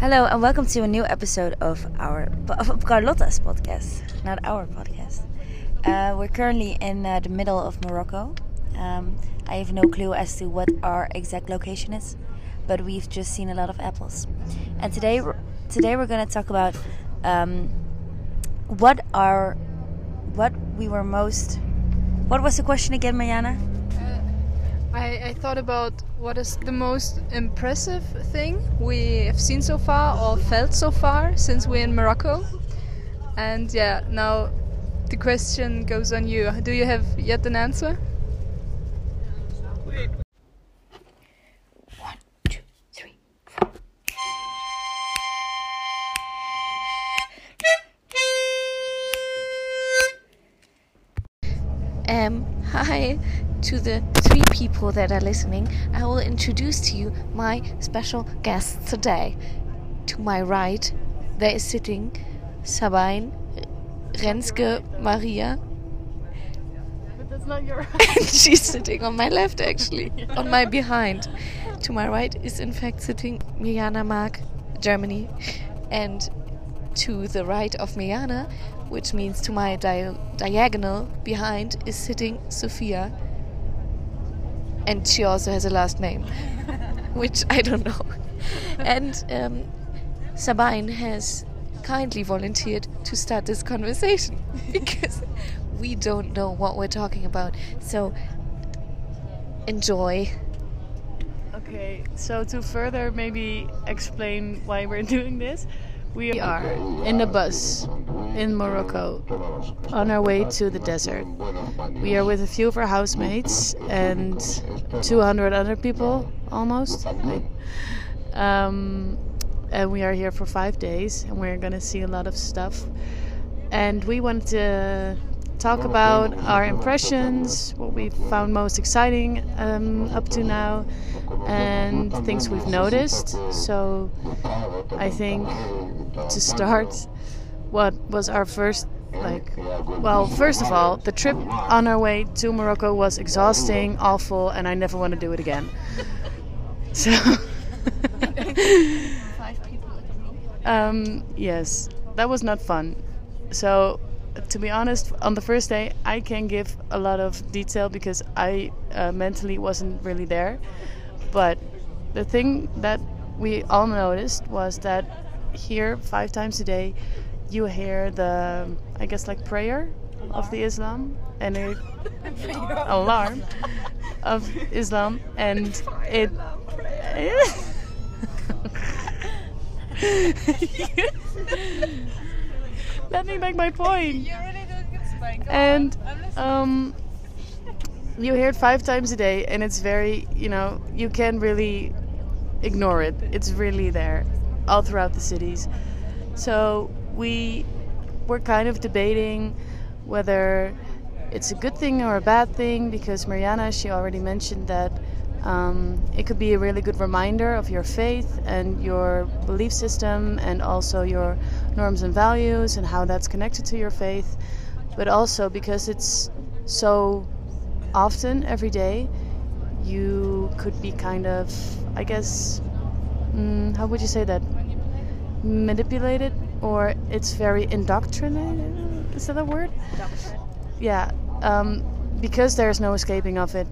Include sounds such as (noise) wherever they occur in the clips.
Hello and welcome to a new episode of our of Carlotta's podcast, not our podcast. Uh, we're currently in uh, the middle of Morocco. Um, I have no clue as to what our exact location is, but we've just seen a lot of apples. And today, today we're going to talk about um, what are what we were most. What was the question again, Mariana? I, I thought about what is the most impressive thing we have seen so far or felt so far since we're in Morocco. And yeah, now the question goes on you. Do you have yet an answer? Um, hi to the three people that are listening. I will introduce to you my special guests today. To my right, there is sitting Sabine Renske Maria. But that's not your (laughs) and she's sitting on my left, actually, on my behind. To my right is, in fact, sitting Mirjana Mark, Germany. And to the right of Mirjana, which means to my dia- diagonal behind, is sitting Sophia. And she also has a last name, (laughs) which I don't know. (laughs) And um, Sabine has kindly volunteered to start this conversation (laughs) because we don't know what we're talking about. So enjoy. Okay, so to further maybe explain why we're doing this, we are in a bus in Morocco on our way to the desert. We are with a few of our housemates and 200 other people almost. Um, and we are here for five days and we're gonna see a lot of stuff. And we wanted to talk about our impressions, what we found most exciting um, up to now, and things we've noticed. So I think to start, what was our first like well first of all the trip on our way to morocco was exhausting awful and i never want to do it again (laughs) so (laughs) (laughs) um, yes that was not fun so to be honest on the first day i can't give a lot of detail because i uh, mentally wasn't really there but the thing that we all noticed was that here five times a day you hear the i guess like prayer alarm. of the islam and it (laughs) alarm of islam and it (laughs) (laughs) let me make my point. point and um, you hear it five times a day and it's very you know you can't really ignore it. It's really there all throughout the cities. So we were kind of debating whether it's a good thing or a bad thing because Mariana she already mentioned that um, it could be a really good reminder of your faith and your belief system and also your norms and values and how that's connected to your faith but also because it's so often every day you could be kind of i guess mm, how would you say that? Manipulated or it's very indoctrinated is that a word? Yeah um, because there's no escaping of it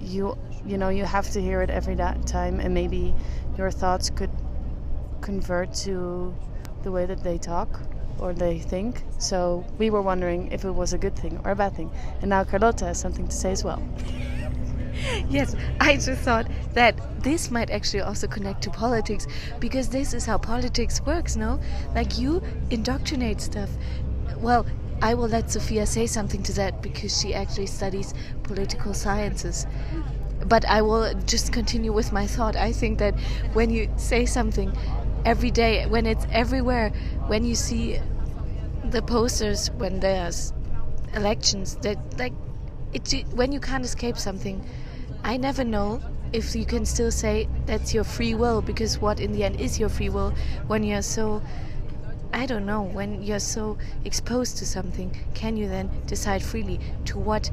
you you know you have to hear it every that time and maybe your thoughts could convert to the way that they talk or they think so we were wondering if it was a good thing or a bad thing and now carlotta has something to say as well (laughs) yes, I just thought that this might actually also connect to politics because this is how politics works, no? Like you indoctrinate stuff. Well, I will let Sophia say something to that because she actually studies political sciences. But I will just continue with my thought. I think that when you say something every day, when it's everywhere, when you see the posters when there's elections, that like it when you can't escape something, I never know if you can still say that's your free will because what in the end is your free will when you're so I don't know when you're so exposed to something can you then decide freely to what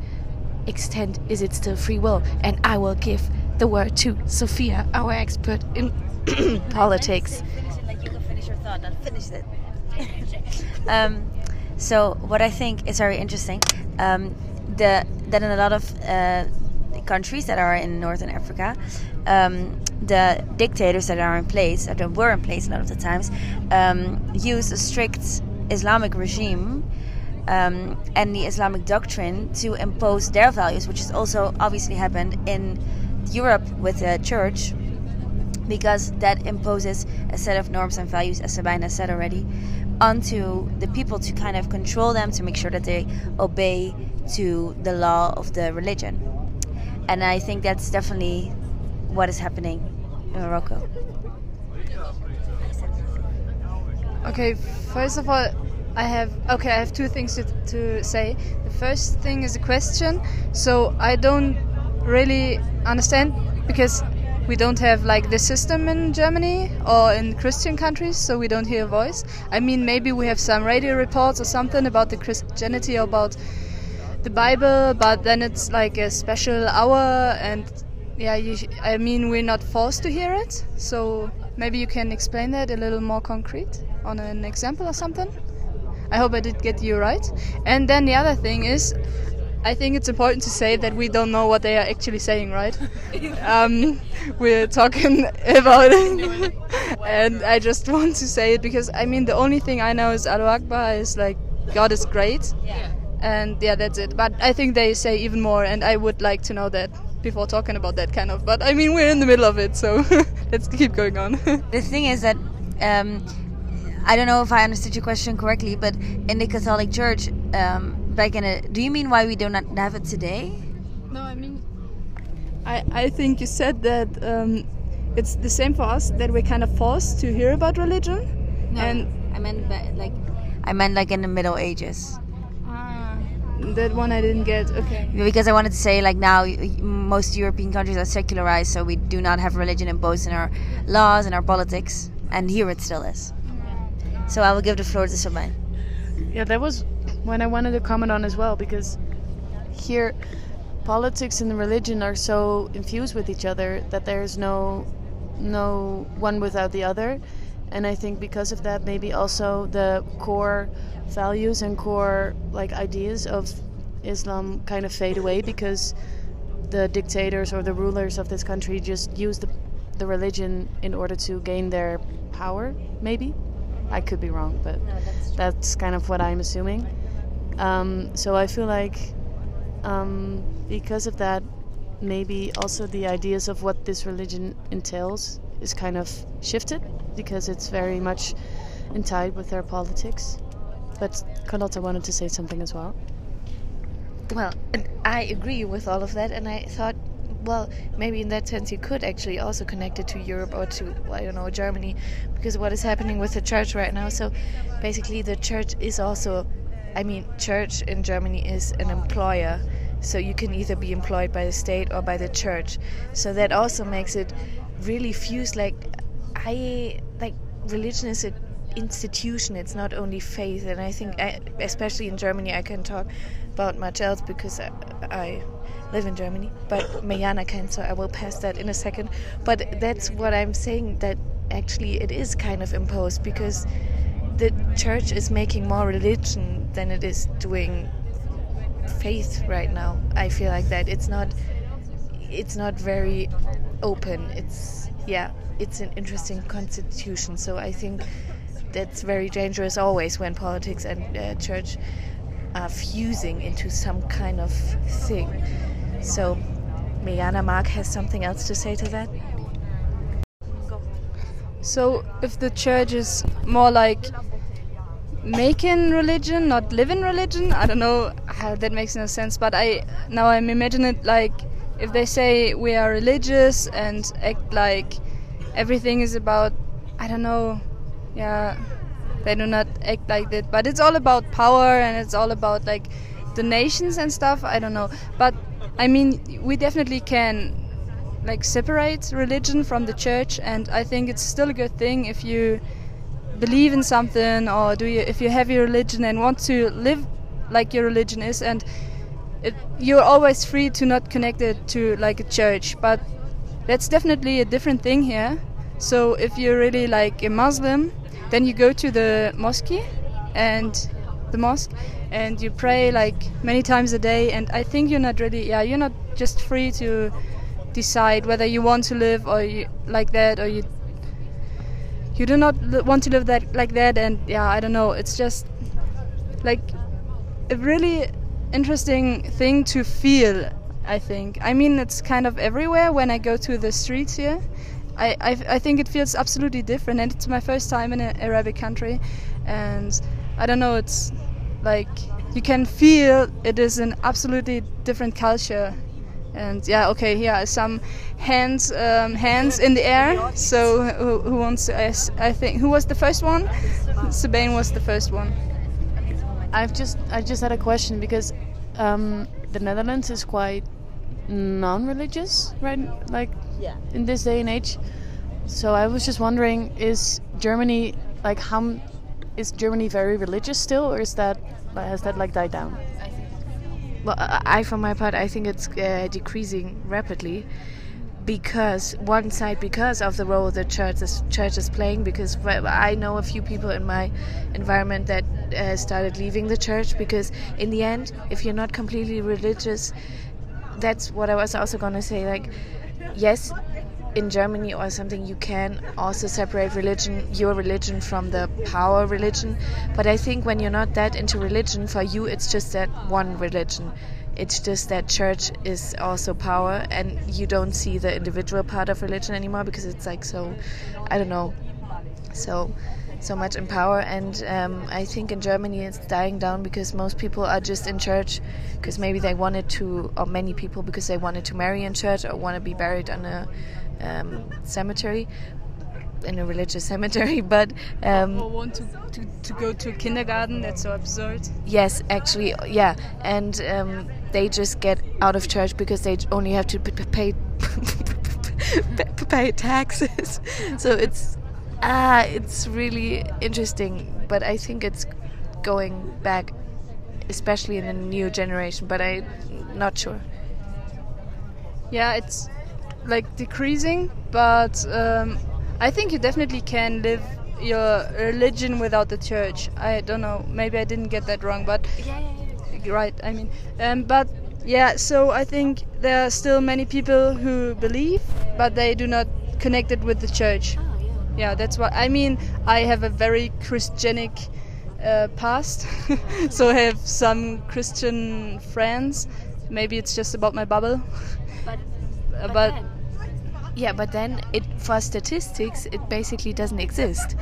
extent is it still free will? And I will give the word to Sophia, our expert in (clears throat) politics. Um, so what I think is very interesting, um, the that in a lot of uh, countries that are in northern Africa, um, the dictators that are in place, that were in place a lot of the times, um, use a strict Islamic regime um, and the Islamic doctrine to impose their values, which has also obviously happened in Europe with the church, because that imposes a set of norms and values, as Sabina said already, onto the people to kind of control them, to make sure that they obey to the law of the religion. And I think that's definitely what is happening in Morocco. Okay, first of all, I have okay. I have two things to, to say. The first thing is a question. So I don't really understand because we don't have like the system in Germany or in Christian countries, so we don't hear a voice. I mean, maybe we have some radio reports or something about the Christianity or about the Bible, but then it's like a special hour, and yeah, you, I mean, we're not forced to hear it. So maybe you can explain that a little more concrete on an example or something. I hope I did get you right. And then the other thing is, I think it's important to say that we don't know what they are actually saying, right? (laughs) um, we're talking (laughs) about it, and I just want to say it because I mean the only thing I know is Allahu Akbar is like God is great, Yeah. and yeah, that's it. But I think they say even more, and I would like to know that before talking about that kind of. But I mean we're in the middle of it, so (laughs) let's keep going on. The thing is that um, I don't know if I understood your question correctly, but in the Catholic Church, um, back in it, do you mean why we do not have it today? No, I mean, I, I think you said that um, it's the same for us that we're kind of forced to hear about religion. And I meant ba- like I meant like in the Middle Ages. Ah, that one I didn't get. Okay. Because I wanted to say like now y- y- most European countries are secularized, so we do not have religion imposed in our laws and our politics, and here it still is. So I will give the floor to Sabine. Yeah, that was when I wanted to comment on as well because here politics and the religion are so infused with each other that there's no no one without the other. And I think because of that maybe also the core values and core like ideas of Islam kind of fade away because the dictators or the rulers of this country just use the the religion in order to gain their power maybe I could be wrong, but that's kind of what I'm assuming. Um, so I feel like um, because of that, maybe also the ideas of what this religion entails is kind of shifted because it's very much tied with their politics. But Carlotta wanted to say something as well. Well, I agree with all of that, and I thought, well, maybe in that sense you could actually also connect it to Europe or to, I don't know, Germany, because what is happening with the church right now. So basically, the church is also, I mean, church in Germany is an employer. So you can either be employed by the state or by the church. So that also makes it really fused. Like, I, like, religion is an institution, it's not only faith. And I think, I, especially in Germany, I can talk about much else because I, I live in Germany. But Mayana can, so I will pass that in a second. But that's what I'm saying that actually it is kind of imposed because the church is making more religion than it is doing faith right now. I feel like that it's not it's not very open. It's yeah, it's an interesting constitution. So I think that's very dangerous always when politics and uh, church are fusing into some kind of thing. So Mayana Mark has something else to say to that. So if the church is more like making religion, not living religion, I don't know that makes no sense. But I now I'm imagining it like if they say we are religious and act like everything is about, I don't know, yeah, they do not act like that. But it's all about power and it's all about like donations and stuff. I don't know, but I mean we definitely can like separate religion from the church and i think it's still a good thing if you believe in something or do you if you have your religion and want to live like your religion is and it, you're always free to not connect it to like a church but that's definitely a different thing here. So if you're really like a Muslim, then you go to the mosque and the mosque and you pray like many times a day and I think you're not really yeah you're not just free to decide whether you want to live or you, like that or you you do not want to live that like that and yeah I don't know. It's just like a really interesting thing to feel I think. I mean it's kind of everywhere when I go to the streets here. I, I, I think it feels absolutely different and it's my first time in an Arabic country and I don't know it's like you can feel it is an absolutely different culture and yeah okay here are some hands um, hands in the air so who, who wants to ask I think who was the first one Sabine was the first one I've just I just had a question because um, the Netherlands is quite non-religious, right? Like Yeah. in this day and age. So I was just wondering, is Germany like how m- is Germany very religious still, or is that has that like died down? Well, I, for my part, I think it's uh, decreasing rapidly because one side because of the role the church is, church is playing. Because I know a few people in my environment that uh, started leaving the church because in the end, if you're not completely religious, that's what I was also gonna say. Like, yes, in Germany or something, you can also separate religion, your religion, from the power religion. But I think when you're not that into religion, for you, it's just that one religion. It's just that church is also power, and you don't see the individual part of religion anymore because it's like so, I don't know, so so much in power. And um, I think in Germany it's dying down because most people are just in church because maybe they wanted to, or many people because they wanted to marry in church or want to be buried in a um, cemetery, in a religious cemetery. (laughs) But um, or want to, to, to go to kindergarten that's so absurd Yes, actually, yeah, and um, they just get out of church because they only have to pay (laughs) pay taxes. (laughs) So it's ah, it's really interesting, but I think it's going back, especially in the new generation. But I'm not sure. yeah it's like decreasing but um, i think you definitely can live your religion without the church. I don't know maybe i didn't get that wrong but yeah, right i mean um, but yeah so i think there are still many people who believe but they do not connect it with the church. Yeah. That's what i mean i have a very christianic uh, past (laughs) so i have some christian friends. Maybe it's just about my bubble. But, Uh, (laughs) but Yeah, but then it for statistics, it basically doesn't exist.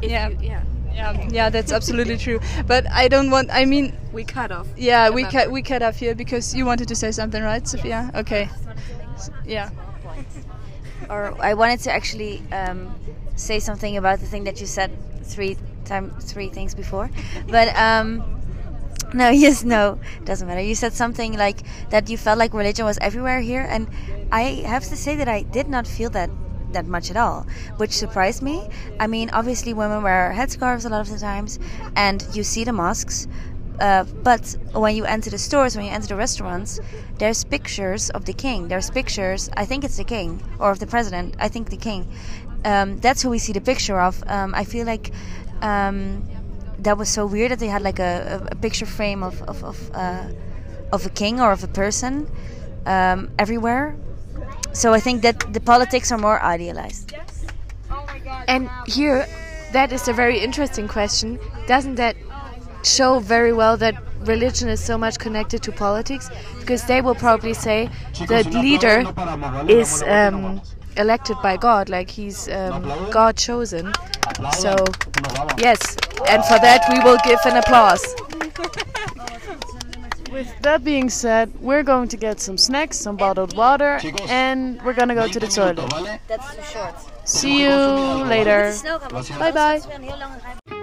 If Yeah. you- yeah. yeah. Yeah that's absolutely true. But i don't want i mean We cut off. yeah we cut we cut off here because you wanted to say something right sophia? Okay. S- yeah. Or I wanted to actually um, say something about the thing that you said three time three things before, but um, no, (laughs) yes, no, doesn't matter. You said something like that you felt like religion was everywhere here, and I have to say that I did not feel that that much at all, which surprised me. I mean, obviously, women wear headscarves a lot of the times, and you see the mosques. Uh, but when you enter the stores, when you enter the restaurants, there's pictures of the king. There's pictures. I think it's the king or of the president. I think the king. Um, that's who we see the picture of. Um, I feel like um, that was so weird that they had like a, a, picture frame of of of, uh, of a king or of a person um, everywhere. So I think that the politics are more idealized. And here, that is a very interesting question. Doesn't that show very well that religion is so much connected to politics? Because they will probably say the leader is um, elected by God, like he's um, God chosen. So, yes, and for that we will give an applause. (laughs) With that being said, we're going to get some snacks, some bottled water, and we're gonna go to the toilet. That's too short. See you later. Bye bye.